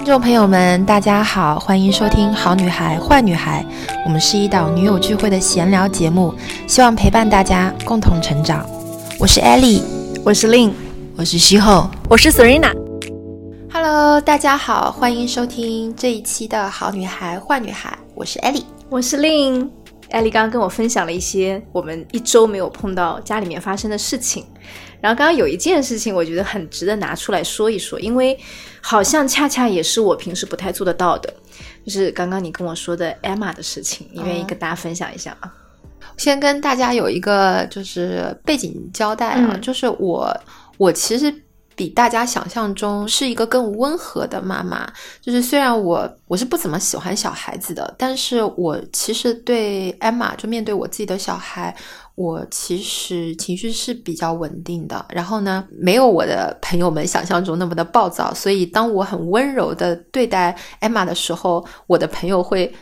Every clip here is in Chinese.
听众朋友们，大家好，欢迎收听《好女孩坏女孩》，我们是一档女友聚会的闲聊节目，希望陪伴大家共同成长。我是 Ellie，我是 Lin，我是西后，我是 Serena。Hello，大家好，欢迎收听这一期的《好女孩坏女孩》，我是 Ellie，我是 Lin。艾莉刚刚跟我分享了一些我们一周没有碰到家里面发生的事情，然后刚刚有一件事情，我觉得很值得拿出来说一说，因为好像恰恰也是我平时不太做得到的，就是刚刚你跟我说的 Emma 的事情，你愿意跟大家分享一下吗？先跟大家有一个就是背景交代啊，就是我我其实。比大家想象中是一个更温和的妈妈，就是虽然我我是不怎么喜欢小孩子的，但是我其实对艾玛就面对我自己的小孩，我其实情绪是比较稳定的。然后呢，没有我的朋友们想象中那么的暴躁，所以当我很温柔的对待艾玛的时候，我的朋友会。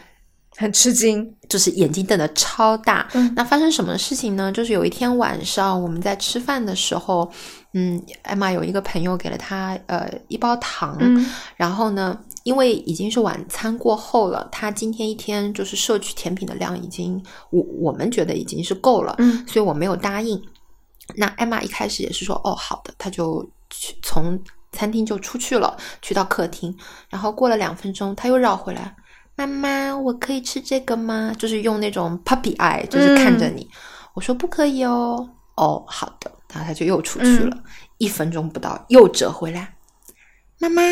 很吃惊，就是眼睛瞪得超大。嗯，那发生什么事情呢？就是有一天晚上我们在吃饭的时候，嗯，艾玛有一个朋友给了她呃一包糖，嗯，然后呢，因为已经是晚餐过后了，他今天一天就是摄取甜品的量已经我我们觉得已经是够了，嗯，所以我没有答应。那艾玛一开始也是说哦好的，他就去从餐厅就出去了，去到客厅，然后过了两分钟，他又绕回来。妈妈，我可以吃这个吗？就是用那种 puppy eye，就是看着你。我说不可以哦。哦，好的。然后他就又出去了，一分钟不到又折回来。妈妈，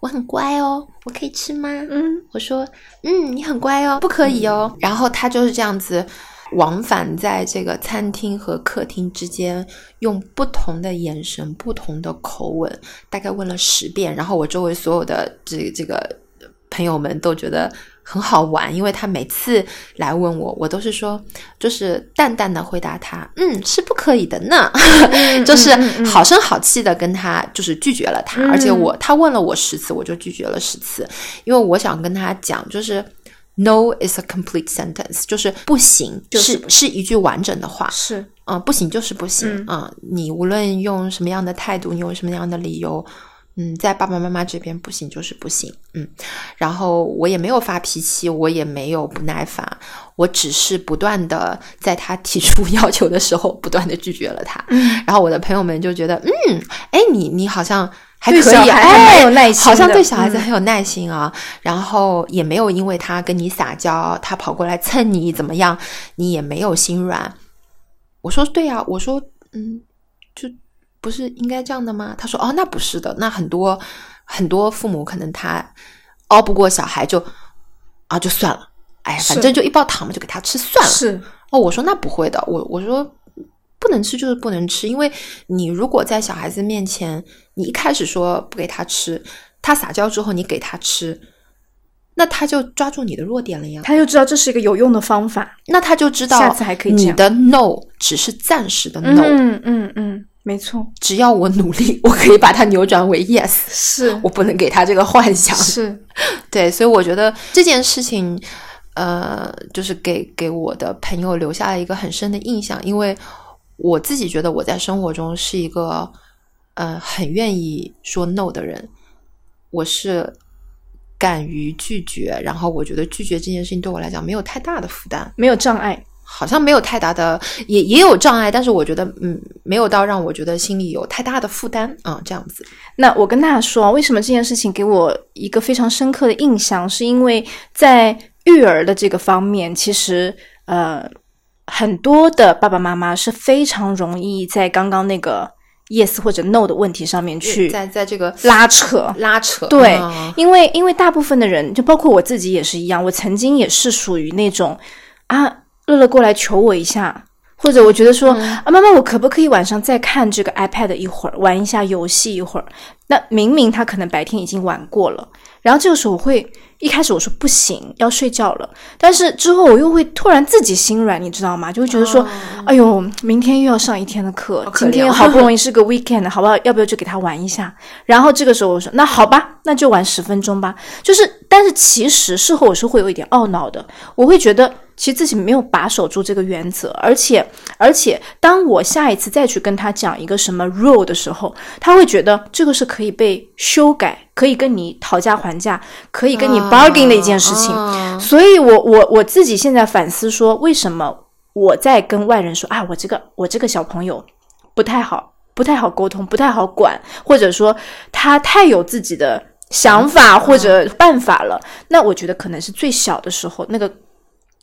我很乖哦，我可以吃吗？嗯，我说，嗯，你很乖哦，不可以哦。然后他就是这样子往返在这个餐厅和客厅之间，用不同的眼神、不同的口吻，大概问了十遍。然后我周围所有的这这个朋友们都觉得。很好玩，因为他每次来问我，我都是说，就是淡淡的回答他，嗯，是不可以的呢，就是好声好气的跟他就是拒绝了他，而且我他问了我十次，我就拒绝了十次，因为我想跟他讲，就是 no is a complete sentence，就是不行，就是是一句完整的话，是，嗯，不行就是不行，嗯，你无论用什么样的态度，你用什么样的理由。嗯，在爸爸妈妈这边不行就是不行，嗯，然后我也没有发脾气，我也没有不耐烦，我只是不断的在他提出 要求的时候，不断的拒绝了他。然后我的朋友们就觉得，嗯，哎，你你好像还可以，哎，好像对小孩子很有耐心啊。然后也没有因为他跟你撒娇，他跑过来蹭你怎么样，你也没有心软。我说对呀，我说嗯，就。不是应该这样的吗？他说：“哦，那不是的，那很多很多父母可能他熬不过小孩，就啊就算了，哎，反正就一包糖嘛，就给他吃算了。”是哦，我说那不会的，我我说不能吃就是不能吃，因为你如果在小孩子面前，你一开始说不给他吃，他撒娇之后你给他吃，那他就抓住你的弱点了呀，他就知道这是一个有用的方法，那他就知道下次还可以你的 no 只是暂时的 no，嗯嗯嗯。没错，只要我努力，我可以把它扭转为 yes。是我不能给他这个幻想。是 对，所以我觉得这件事情，呃，就是给给我的朋友留下了一个很深的印象。因为我自己觉得我在生活中是一个，呃，很愿意说 no 的人。我是敢于拒绝，然后我觉得拒绝这件事情对我来讲没有太大的负担，没有障碍。好像没有太大的，也也有障碍，但是我觉得，嗯，没有到让我觉得心里有太大的负担啊，这样子。那我跟大家说，为什么这件事情给我一个非常深刻的印象，是因为在育儿的这个方面，其实呃，很多的爸爸妈妈是非常容易在刚刚那个 yes 或者 no 的问题上面去在在这个拉扯拉扯。对，因为因为大部分的人，就包括我自己也是一样，我曾经也是属于那种啊。乐乐过来求我一下，或者我觉得说啊，妈妈，我可不可以晚上再看这个 iPad 一会儿，玩一下游戏一会儿？那明明他可能白天已经玩过了，然后这个时候我会一开始我说不行，要睡觉了，但是之后我又会突然自己心软，你知道吗？就会觉得说，哎呦，明天又要上一天的课，今天好不容易是个 weekend，好不好？要不要就给他玩一下？然后这个时候我说，那好吧，那就玩十分钟吧。就是，但是其实事后我是会有一点懊恼的，我会觉得。其实自己没有把守住这个原则，而且而且，当我下一次再去跟他讲一个什么 rule 的时候，他会觉得这个是可以被修改，可以跟你讨价还价，可以跟你 bargain 的一件事情。所以，我我我自己现在反思说，为什么我在跟外人说啊，我这个我这个小朋友不太好，不太好沟通，不太好管，或者说他太有自己的想法或者办法了。那我觉得可能是最小的时候那个。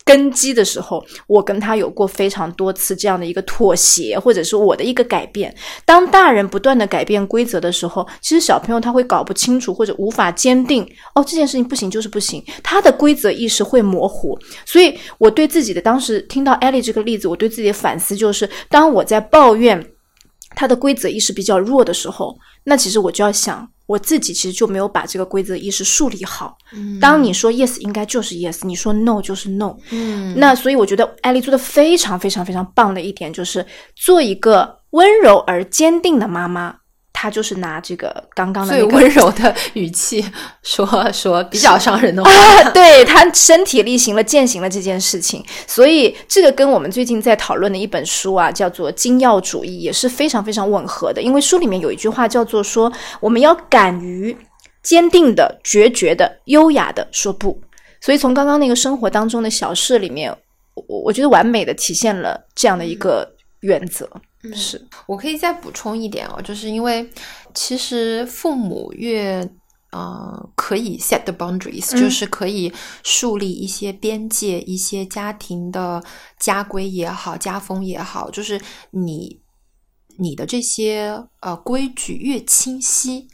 根基的时候，我跟他有过非常多次这样的一个妥协，或者是我的一个改变。当大人不断的改变规则的时候，其实小朋友他会搞不清楚或者无法坚定哦，这件事情不行就是不行，他的规则意识会模糊。所以，我对自己的当时听到艾丽这个例子，我对自己的反思就是：当我在抱怨他的规则意识比较弱的时候，那其实我就要想。我自己其实就没有把这个规则意识树立好。当你说 yes 应该就是 yes，你说 no 就是 no。嗯，那所以我觉得艾丽做的非常非常非常棒的一点就是做一个温柔而坚定的妈妈。他就是拿这个刚刚的最温柔的语气 说说比较伤人的话，对他身体力行了践行了这件事情，所以这个跟我们最近在讨论的一本书啊，叫做《精要主义》也是非常非常吻合的。因为书里面有一句话叫做说，我们要敢于坚定的、决绝的、优雅的说不。所以从刚刚那个生活当中的小事里面，我我觉得完美的体现了这样的一个原则。是我可以再补充一点哦，就是因为其实父母越呃可以 set the boundaries，就是可以树立一些边界，一些家庭的家规也好，家风也好，就是你你的这些呃规矩越清晰，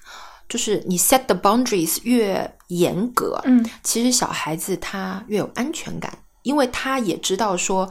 就是你 set the boundaries 越严格，嗯，其实小孩子他越有安全感，因为他也知道说。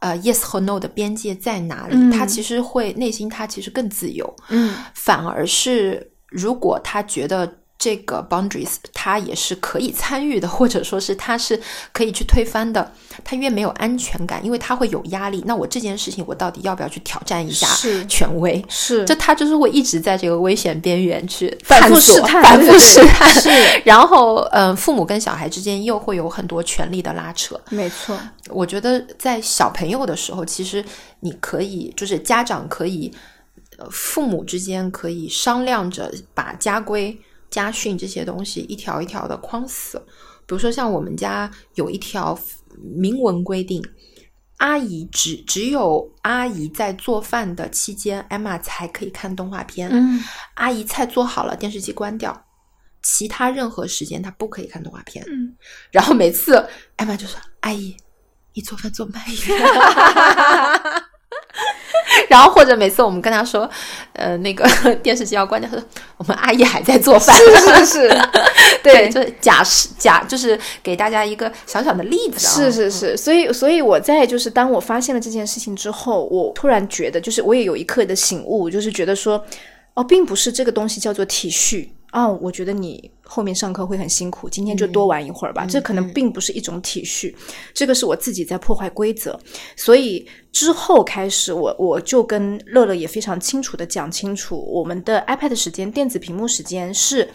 呃，yes 和 no 的边界在哪里？他其实会内心，他其实更自由。嗯，反而是如果他觉得。这个 boundaries，他也是可以参与的，或者说是他是可以去推翻的。他越没有安全感，因为他会有压力。那我这件事情，我到底要不要去挑战一下权威？是，就他就是会一直在这个危险边缘去反复试探，反复试探。是，然后，嗯，父母跟小孩之间又会有很多权力的拉扯。没错，我觉得在小朋友的时候，其实你可以，就是家长可以，呃，父母之间可以商量着把家规。家训这些东西一条一条的框死，比如说像我们家有一条明文规定，阿姨只只有阿姨在做饭的期间，艾玛才可以看动画片。嗯，阿姨菜做好了，电视机关掉，其他任何时间她不可以看动画片。嗯，然后每次艾玛就说：“阿姨，你做饭做慢一点。”然后或者每次我们跟他说，呃，那个 电视机要关掉，他说我们阿姨还在做饭。是 是是，对，就是假是假，就是给大家一个小小的例子。是是是，所以所以我在就是当我发现了这件事情之后，我突然觉得，就是我也有一刻的醒悟，就是觉得说，哦，并不是这个东西叫做体恤。哦，我觉得你后面上课会很辛苦，今天就多玩一会儿吧。这可能并不是一种体恤，这个是我自己在破坏规则。所以之后开始，我我就跟乐乐也非常清楚的讲清楚，我们的 iPad 时间、电子屏幕时间是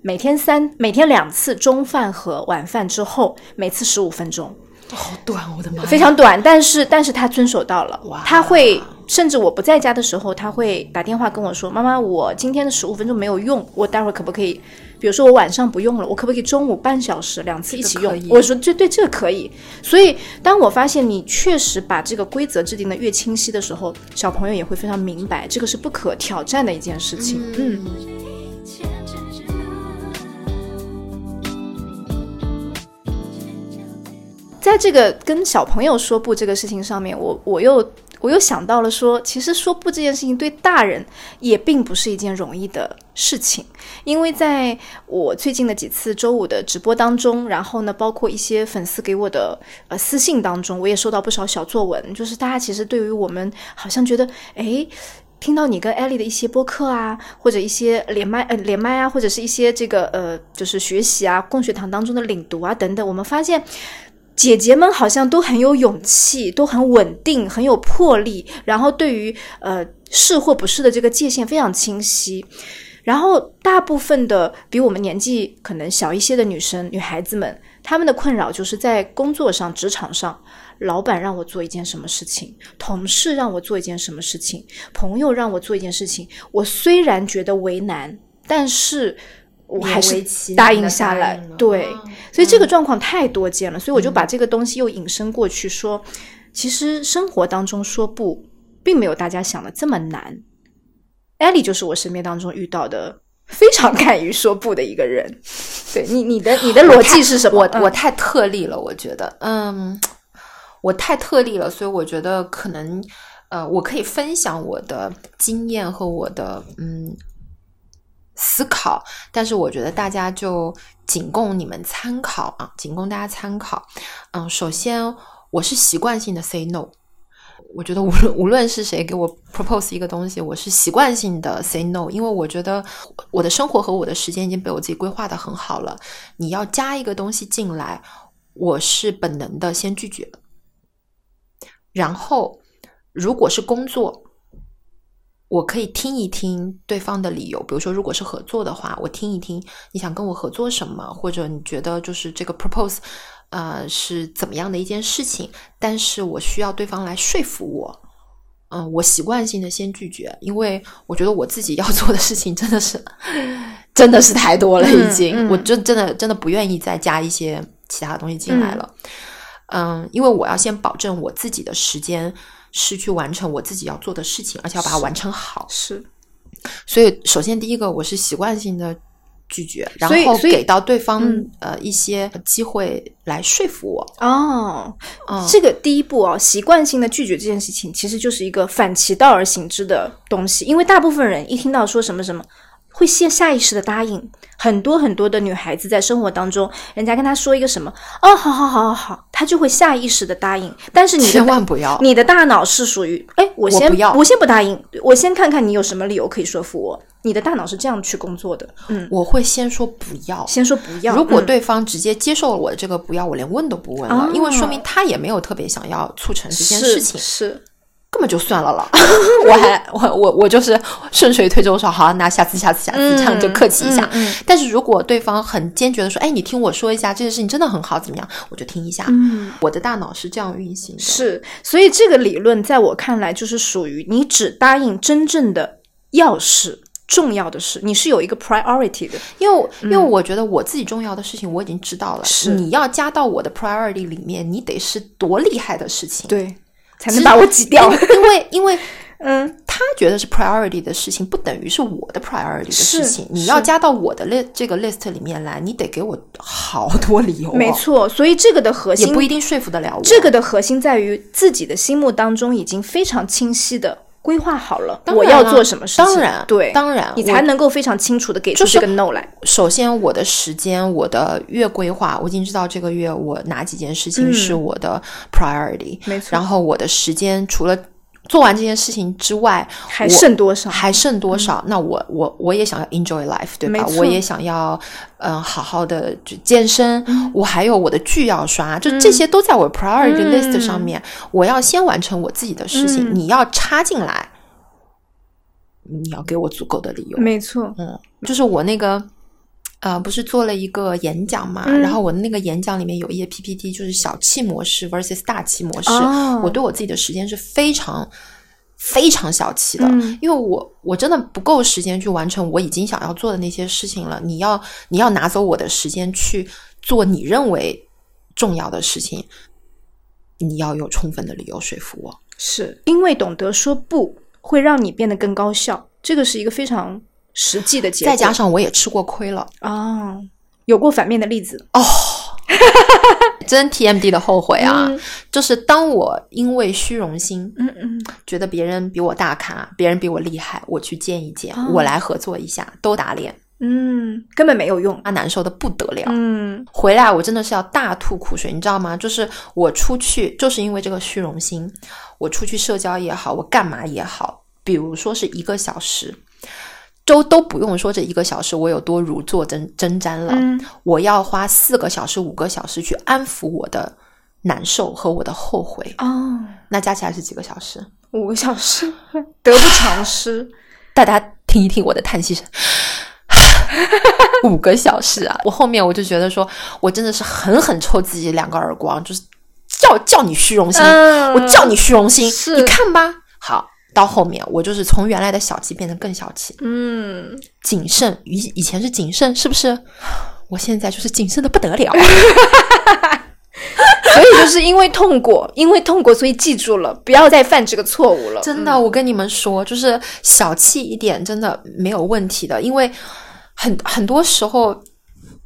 每天三每天两次，中饭和晚饭之后，每次十五分钟。好短，我的妈！非常短，但是但是他遵守到了。他会甚至我不在家的时候，他会打电话跟我说：“妈妈，我今天的十五分钟没有用，我待会儿可不可以？比如说我晚上不用了，我可不可以中午半小时两次一起用？”我说：“这对这个可以。”所以当我发现你确实把这个规则制定的越清晰的时候，小朋友也会非常明白，这个是不可挑战的一件事情。嗯。在这个跟小朋友说不这个事情上面，我我又我又想到了说，其实说不这件事情对大人也并不是一件容易的事情，因为在我最近的几次周五的直播当中，然后呢，包括一些粉丝给我的呃私信当中，我也收到不少小作文，就是大家其实对于我们好像觉得，哎，听到你跟艾丽的一些播客啊，或者一些连麦呃连麦啊，或者是一些这个呃就是学习啊共学堂当中的领读啊等等，我们发现。姐姐们好像都很有勇气，都很稳定，很有魄力，然后对于呃是或不是的这个界限非常清晰。然后大部分的比我们年纪可能小一些的女生、女孩子们，她们的困扰就是在工作上、职场上，老板让我做一件什么事情，同事让我做一件什么事情，朋友让我做一件事情，我虽然觉得为难，但是。我还是答应下来，对，所以这个状况太多见了，所以我就把这个东西又引申过去，说，其实生活当中说不，并没有大家想的这么难。艾莉就是我身边当中遇到的非常敢于说不的一个人。对你，你的你的逻辑是什么？我我太特例了，我觉得，嗯，我太特例了，所以我觉得可能，呃，我可以分享我的经验和我的，嗯。思考，但是我觉得大家就仅供你们参考啊，仅供大家参考。嗯，首先我是习惯性的 say no，我觉得无论无论是谁给我 propose 一个东西，我是习惯性的 say no，因为我觉得我的生活和我的时间已经被我自己规划的很好了。你要加一个东西进来，我是本能的先拒绝，然后如果是工作。我可以听一听对方的理由，比如说，如果是合作的话，我听一听你想跟我合作什么，或者你觉得就是这个 propose，呃，是怎么样的一件事情？但是我需要对方来说服我，嗯，我习惯性的先拒绝，因为我觉得我自己要做的事情真的是真的是太多了，已经，我真真的真的不愿意再加一些其他的东西进来了，嗯，因为我要先保证我自己的时间。是去完成我自己要做的事情，而且要把它完成好。是，所以首先第一个，我是习惯性的拒绝，然后给到对方呃一些机会来说服我。哦，这个第一步哦，习惯性的拒绝这件事情，其实就是一个反其道而行之的东西，因为大部分人一听到说什么什么。会先下意识的答应，很多很多的女孩子在生活当中，人家跟她说一个什么，哦，好好好好好，她就会下意识的答应。但是你千万不要，你的大脑是属于，哎，我先不要，我先不答应，我先看看你有什么理由可以说服我。你的大脑是这样去工作的，嗯，我会先说不要，先说不要。如果对方直接接受了我的这个不要，我连问都不问了，因为说明他也没有特别想要促成这件事情，是。根本就算了了，我还我我我就是顺水推舟说好，那下次下次下次这样就客气一下。但是如果对方很坚决的说，哎，你听我说一下，这件事情真的很好，怎么样？我就听一下。嗯，我的大脑是这样运行的。是，所以这个理论在我看来就是属于你只答应真正的要事、重要的事，你是有一个 priority 的。因为因为我觉得我自己重要的事情我已经知道了，是你要加到我的 priority 里面，你得是多厉害的事情。对。才能把我挤掉，因为 因为嗯，他觉得是 priority 的事情，不等于是我的 priority 的事情。你要加到我的 list 这个 list 里面来，你得给我好多理由。没错，所以这个的核心也不一定说服得了我。这个的核心在于自己的心目当中已经非常清晰的。规划好了，我要做什么事情？当然，对，当然，你才能够非常清楚的给出这个 no 来。首先，我的时间，我的月规划，我已经知道这个月我哪几件事情是我的 priority，没错。然后我的时间除了。做完这件事情之外，还剩多少？还剩多少？那我我我也想要 enjoy life，对吧？我也想要嗯好好的健身。我还有我的剧要刷，就这些都在我 priority list 上面。我要先完成我自己的事情。你要插进来，你要给我足够的理由。没错，嗯，就是我那个。呃，不是做了一个演讲嘛？然后我的那个演讲里面有一页 PPT，就是小气模式 versus 大气模式。我对我自己的时间是非常非常小气的，因为我我真的不够时间去完成我已经想要做的那些事情了。你要你要拿走我的时间去做你认为重要的事情，你要有充分的理由说服我。是因为懂得说不会让你变得更高效，这个是一个非常。实际的结果，再加上我也吃过亏了。啊，有过反面的例子。哦，真 TMD 的后悔啊！就是当我因为虚荣心，嗯嗯，觉得别人比我大咖，别人比我厉害，我去见一见，我来合作一下，都打脸，嗯，根本没有用，他，难受的不得了，嗯，回来我真的是要大吐苦水，你知道吗？就是我出去，就是因为这个虚荣心，我出去社交也好，我干嘛也好，比如说是一个小时。都都不用说这一个小时我有多如坐针针毡了，我要花四个小时五个小时去安抚我的难受和我的后悔哦，那加起来是几个小时？五个小时，得不偿失。大家听一听我的叹息声，五个小时啊！我后面我就觉得说，我真的是狠狠抽自己两个耳光，就是叫叫你虚荣心，嗯我叫你虚荣心，你看吧。好，到后面我就是从原来的小气变得更小气，嗯，谨慎。以以前是谨慎，是不是？我现在就是谨慎的不得了。所以就是因为痛过，因为痛过，所以记住了，不要再犯这个错误了。真的，我跟你们说，就是小气一点，真的没有问题的。因为很很多时候，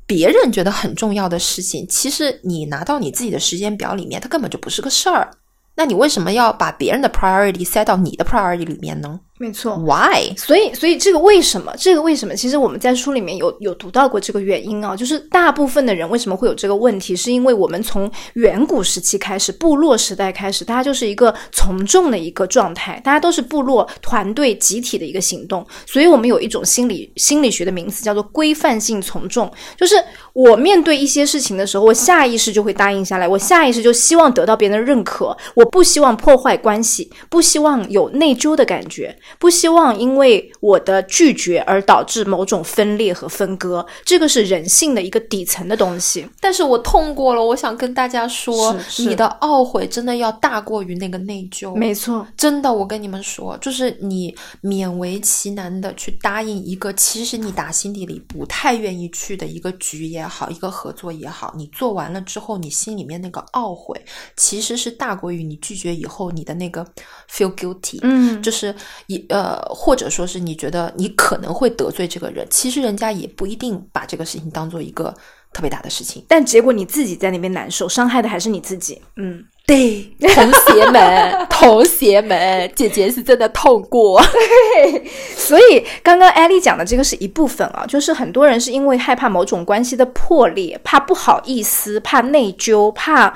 别人觉得很重要的事情，其实你拿到你自己的时间表里面，它根本就不是个事儿。那你为什么要把别人的 priority 塞到你的 priority 里面呢？没错。？Why？所以，所以这个为什么？这个为什么？其实我们在书里面有有读到过这个原因啊，就是大部分的人为什么会有这个问题，是因为我们从远古时期开始，部落时代开始，大家就是一个从众的一个状态，大家都是部落团队集体的一个行动，所以我们有一种心理心理学的名词叫做规范性从众，就是我面对一些事情的时候，我下意识就会答应下来，我下意识就希望得到别人的认可，我不希望破坏关系，不希望有内疚的感觉，不希望因为我的拒绝而导致某种分裂和分割，这个是人性的一个底层的东西。但是我痛过了，我想跟大家说，你的懊悔真的要大过于那个内疚。没错，真的，我跟你们说，就是你勉为其难的去答应一个其实你打心底里不太愿意去的一个局也好，一个合作也好，你做完了之后，你心里面那个懊悔，其实是大过于你拒绝以后你的那个 feel guilty。嗯，就是一呃，或者说是你觉得你可能会得罪这个人，其实人家也不一定把这个事情当做一个特别大的事情。但结果你自己在那边难受，伤害的还是你自己。嗯，对，同学们，同学们，姐姐是真的痛过。所以刚刚艾丽讲的这个是一部分啊，就是很多人是因为害怕某种关系的破裂，怕不好意思，怕内疚，怕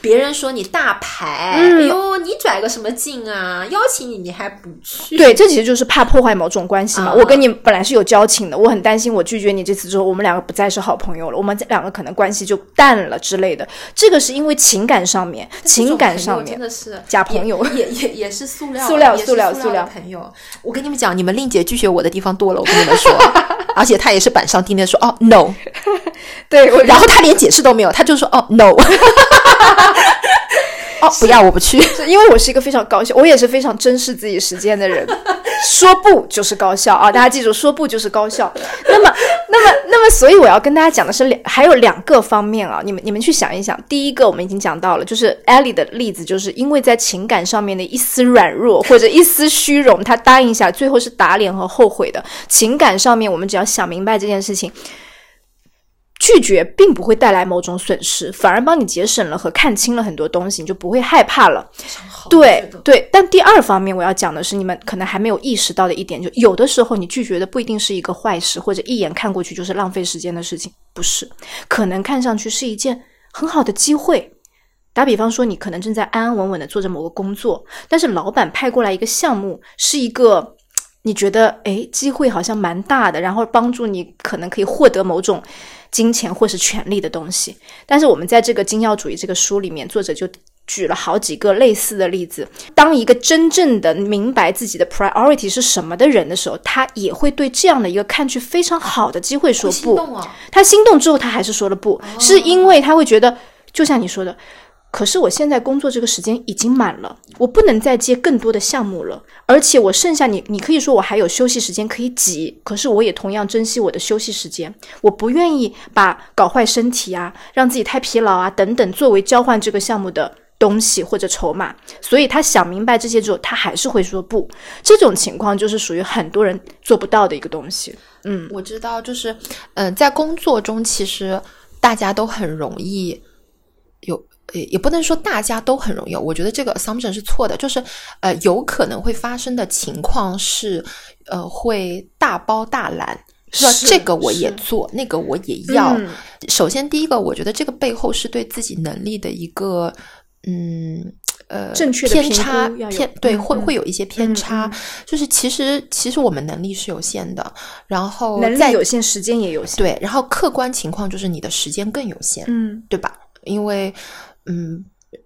别人说你大牌，嗯哎呦，你拽个什么劲啊？邀请你你还不去？对，这其实就是怕破坏某种关系嘛。啊我跟你本来是有交情的，我很担心我拒绝你这次之后，我们两个不再是好朋友了，我们两个可能关系就淡了之类的。这个是因为情感上面，情感上面真的是假朋友也 也也也是塑料，塑料塑塑料塑料朋友。我跟你们讲，你们令姐拒绝我的地方多了，我跟你们说，而且她也是板上钉钉说哦 no，对，我然后她连解释都没有，她就说哦 no。哦，不要，我不去。是因为我是一个非常高效，我也是非常珍视自己时间的人。说不就是高效啊！大家记住，说不就是高效。那么，那么，那么，所以我要跟大家讲的是两，还有两个方面啊。你们，你们去想一想。第一个我们已经讲到了，就是 Ellie 的例子，就是因为在情感上面的一丝软弱或者一丝虚荣，他答应下，最后是打脸和后悔的。情感上面，我们只要想明白这件事情。拒绝并不会带来某种损失，反而帮你节省了和看清了很多东西，你就不会害怕了。对对，但第二方面我要讲的是，你们可能还没有意识到的一点，就有的时候你拒绝的不一定是一个坏事，或者一眼看过去就是浪费时间的事情，不是，可能看上去是一件很好的机会。打比方说，你可能正在安安稳稳的做着某个工作，但是老板派过来一个项目，是一个你觉得诶机会好像蛮大的，然后帮助你可能可以获得某种金钱或是权力的东西。但是我们在这个精要主义这个书里面，作者就举了好几个类似的例子。当一个真正的明白自己的 priority 是什么的人的时候，他也会对这样的一个看去非常好的机会说不。心动啊！他心动之后，他还是说了不，是因为他会觉得，就像你说的，可是我现在工作这个时间已经满了，我不能再接更多的项目了，而且我剩下你，你可以说我还有休息时间可以挤，可是我也同样珍惜我的休息时间，我不愿意把搞坏身体啊，让自己太疲劳啊等等作为交换这个项目的。东西或者筹码，所以他想明白这些之后，他还是会说不。这种情况就是属于很多人做不到的一个东西。嗯，我知道，就是嗯、在工作中，其实大家都很容易有。也也不能说大家都很容易，我觉得这个 assumption 是错的，就是呃有可能会发生的情况是，呃会大包大揽，说是这个我也做，那个我也要。嗯首先第一个，我觉得这个背后是对自己能力的一个嗯呃正确的偏差偏对会会有一些偏嗯差，嗯就是其实其实我们能力是有限的，然后能在力有限，时间也有限。对，然后客观情况就是你的时间更有限，嗯，对吧？因为，嗯，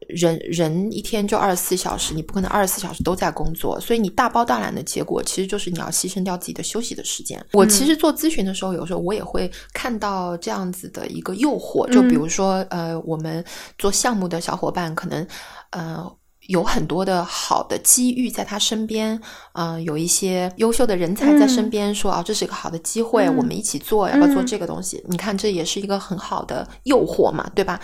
人人一天就二十四小时，你不可能二十四小时都在工作，所以你大包大揽的结果，其实就是你要牺牲掉自己的休息的时间。我其实做咨询的时候，有时候我也会看到这样子的一个诱惑，就比如说，呃，我们做项目的小伙伴可能，呃。有很多的好的机遇在他身边，嗯，有一些优秀的人才在身边，说啊，这是一个好的机会，我们一起做，要不要做这个东西？你看，这也是一个很好的诱惑嘛，对吧？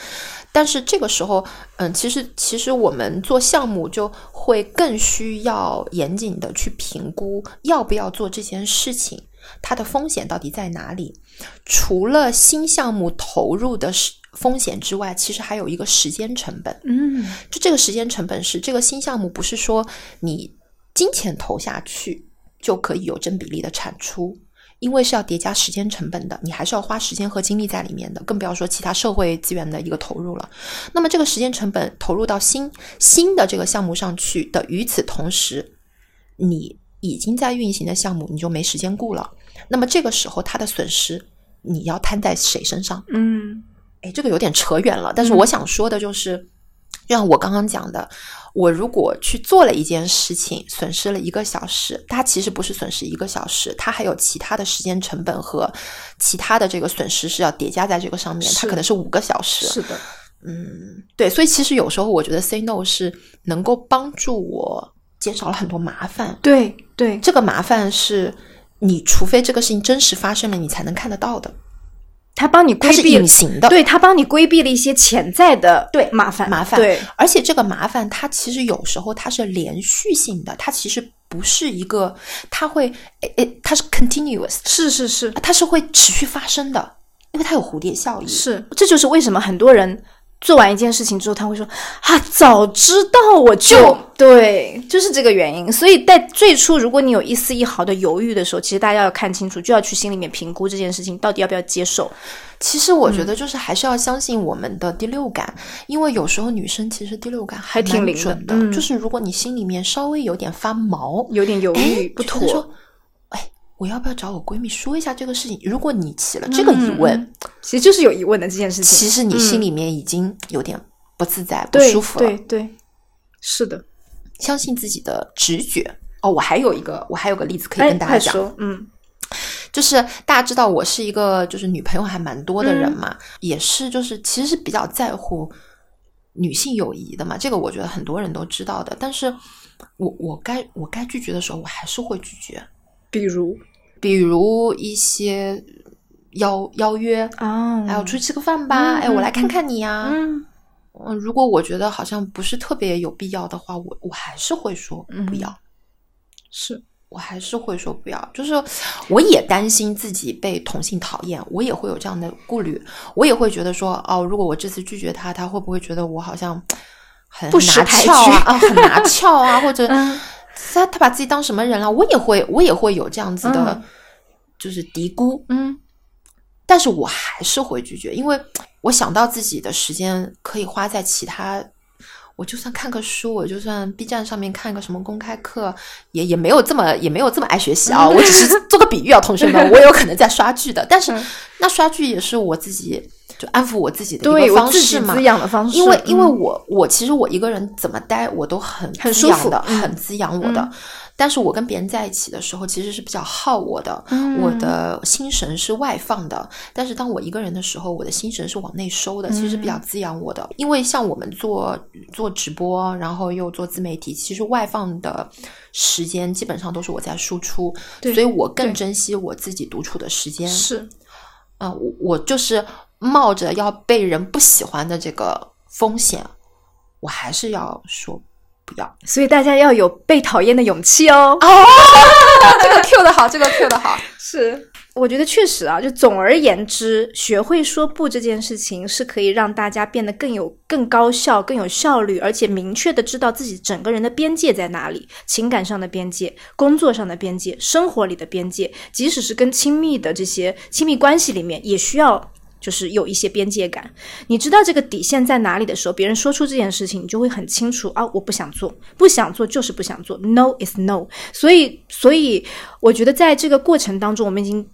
但是这个时候，嗯，其实其实我们做项目就会更需要严谨的去评估要不要做这件事情，它的风险到底在哪里？除了新项目投入的是。风险之外，其实还有一个时间成本。嗯，就这个时间成本是这个新项目，不是说你金钱投下去就可以有正比例的产出，因为是要叠加时间成本的，你还是要花时间和精力在里面的，更不要说其他社会资源的一个投入了。那么这个时间成本投入到新新的这个项目上去的，与此同时，你已经在运行的项目你就没时间顾了。那么这个时候它的损失你要摊在谁身上？嗯。哎，这个有点扯远了，但是我想说的就是，就像我刚刚讲的，我如果去做了一件事情，损失了一个小时，它其实不是损失一个小时，它还有其他的时间成本和其他的这个损失是要叠加在这个上面，它可能是五个小时。是的，嗯，对，所以其实有时候我觉得 say no 是能够帮助我减少了很多麻烦。对对，这个麻烦是你除非这个事情真实发生了，你才能看得到的。他帮你规避隐形的，对他帮你规避了一些潜在的对麻烦麻烦。对，而且这个麻烦它其实有时候它是连续性的，它其实不是一个，它会诶诶，它是 continuous，是是是，它是会持续发生的，因为它有蝴蝶效应。是，这就是为什么很多人。做完一件事情之后，他会说：“啊，早知道我就对，就是这个原因。”所以在最初，如果你有一丝一毫的犹豫的时候，其实大家要看清楚，就要去心里面评估这件事情到底要不要接受。其实我觉得，就是还是要相信我们的第六感，因为有时候女生其实第六感还挺灵准的。就是如果你心里面稍微有点发毛，有点犹豫不妥。我要不要找我闺蜜说一下这个事情？如果你起了这个疑问，其实就是有疑问的这件事情。其实你心里面已经有点不自在、不舒服了。对对，是的，相信自己的直觉。哦，我还有一个，我还有个例子可以跟大家讲。嗯，就是大家知道我是一个就是女朋友还蛮多的人嘛，也是就是其实是比较在乎女性友谊的嘛。这个我觉得很多人都知道的。但是我我该我该拒绝的时候，我还是会拒绝。比如。比如一些邀邀约啊，哎，我出去吃个饭吧，哎，我来看看你呀。嗯，嗯，如果我觉得好像不是特别有必要的话，我我还是会说不要。是我还是会说不要，就是我也担心自己被同性讨厌，我也会有这样的顾虑，我也会觉得说，哦，如果我这次拒绝他，他会不会觉得我好像很拿翘啊，很拿翘啊，或者。他他把自己当什么人了？我也会，我也会有这样子的，就是嘀咕。嗯，但是我还是会拒绝，因为我想到自己的时间可以花在其他，我就算看个书，我就算 B 站上面看个什么公开课，也也没有这么也没有这么爱学习啊。我只是做个比喻啊，同学们，我有可能在刷剧的，但是那刷剧也是我自己。就安抚我自己的一个方式嘛，滋养的方式。因为因为我我其实我一个人怎么待我都很很舒服的，很滋养我的。但是我跟别人在一起的时候，其实是比较耗我的，我的心神是外放的。但是当我一个人的时候，我的心神是往内收的，其实比较滋养我的。因为像我们做做直播，然后又做自媒体，其实外放的时间基本上都是我在输出，所以我更珍惜我自己独处的时间。是，嗯，我我就是。冒着要被人不喜欢的这个风险，我还是要说不要。所以大家要有被讨厌的勇气哦。哦，这个 Q 的好，这个 Q 的好。是，我觉得确实啊，就总而言之，学会说不这件事情是可以让大家变得更有、更高效、更有效率，而且明确的知道自己整个人的边界在哪里，情感上的边界、工作上的边界、生活里的边界，即使是跟亲密的这些亲密关系里面，也需要。就是有一些边界感，你知道这个底线在哪里的时候，别人说出这件事情，你就会很清楚啊，我不想做，不想做就是不想做，no is no。所以，所以我觉得在这个过程当中，我们已经。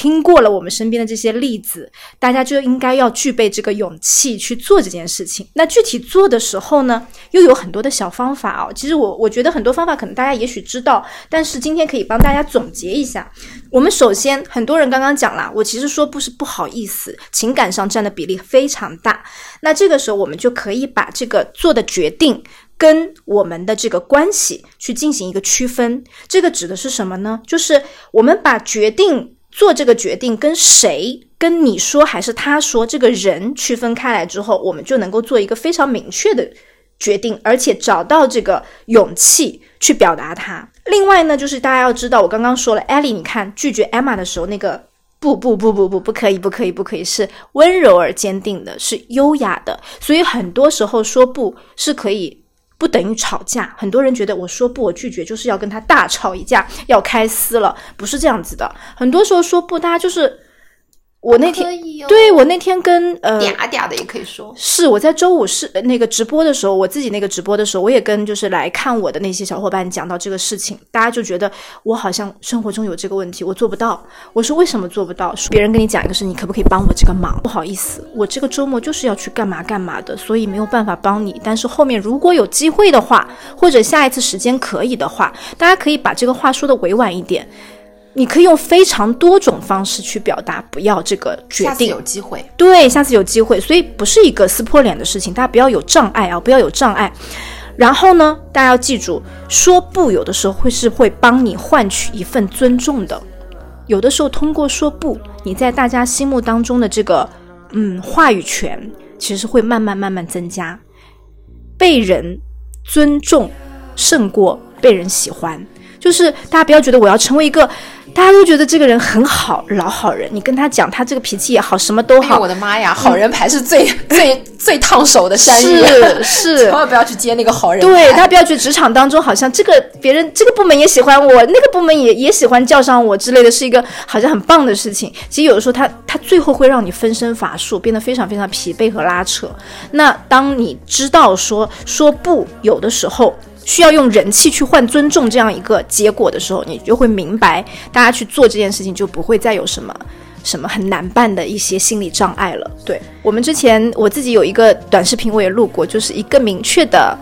听过了我们身边的这些例子，大家就应该要具备这个勇气去做这件事情。那具体做的时候呢，又有很多的小方法哦。其实我我觉得很多方法可能大家也许知道，但是今天可以帮大家总结一下。我们首先，很多人刚刚讲了，我其实说不是不好意思，情感上占的比例非常大。那这个时候，我们就可以把这个做的决定。跟我们的这个关系去进行一个区分，这个指的是什么呢？就是我们把决定做这个决定跟谁，跟你说还是他说这个人区分开来之后，我们就能够做一个非常明确的决定，而且找到这个勇气去表达它。另外呢，就是大家要知道，我刚刚说了，艾莉，你看拒绝艾玛的时候，那个不不不不不不可以不可以不可以是温柔而坚定的，是优雅的。所以很多时候说不是可以。不等于吵架，很多人觉得我说不，我拒绝就是要跟他大吵一架，要开撕了，不是这样子的。很多时候说不，大家就是。我那天对我那天跟呃嗲嗲的也可以说是我在周五是那个直播的时候，我自己那个直播的时候，我也跟就是来看我的那些小伙伴讲到这个事情，大家就觉得我好像生活中有这个问题，我做不到。我说为什么做不到？别人跟你讲一个事，你可不可以帮我这个忙？不好意思，我这个周末就是要去干嘛干嘛的，所以没有办法帮你。但是后面如果有机会的话，或者下一次时间可以的话，大家可以把这个话说的委婉一点。你可以用非常多种方式去表达不要这个决定。下次有机会，对，下次有机会，所以不是一个撕破脸的事情，大家不要有障碍啊，不要有障碍。然后呢，大家要记住，说不有的时候会是会帮你换取一份尊重的，有的时候通过说不，你在大家心目当中的这个嗯话语权，其实会慢慢慢慢增加，被人尊重胜过被人喜欢，就是大家不要觉得我要成为一个。大家都觉得这个人很好，老好人。你跟他讲，他这个脾气也好，什么都好。我的妈呀，好人牌是最最最烫手的山芋，是 是，千万不要去接那个好人。对他不要觉得职场当中好像这个别人这个部门也喜欢我，那个部门也也喜欢叫上我之类的是一个好像很棒的事情。其实有的时候他他最后会让你分身乏术，变得非常非常疲惫和拉扯。那当你知道说说不，有的时候。需要用人气去换尊重这样一个结果的时候，你就会明白，大家去做这件事情就不会再有什么什么很难办的一些心理障碍了。对我们之前我自己有一个短视频我也录过，就是一个明确的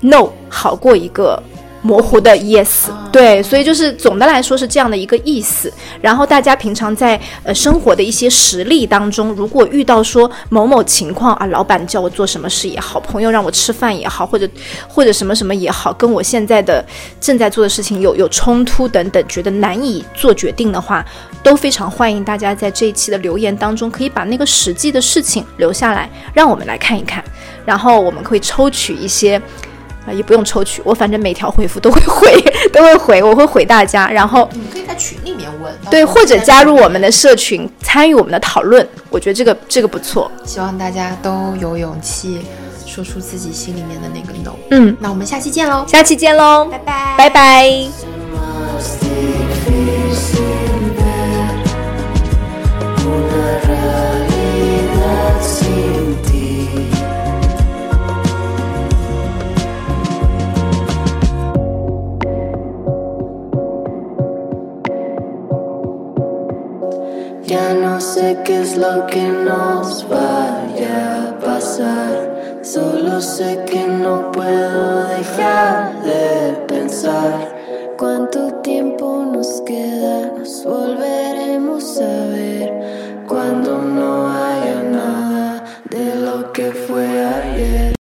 no 好过一个。模糊的 yes，对，所以就是总的来说是这样的一个意思。然后大家平常在呃生活的一些实例当中，如果遇到说某某情况啊，老板叫我做什么事也好，朋友让我吃饭也好，或者或者什么什么也好，跟我现在的正在做的事情有有冲突等等，觉得难以做决定的话，都非常欢迎大家在这一期的留言当中可以把那个实际的事情留下来，让我们来看一看，然后我们会抽取一些。啊，也不用抽取，我反正每条回复都会回，都会回，我会回大家。然后你可以在群里面问，对，或者加入我们的社群，参与我们的讨论。我觉得这个这个不错。希望大家都有勇气说出自己心里面的那个 no。嗯，那我们下期见喽，下期见喽，拜拜，拜拜。Ya no sé qué es lo que nos vaya a pasar. Solo sé que no puedo dejar de pensar. ¿Cuánto tiempo nos queda? Nos volveremos a ver cuando no hay.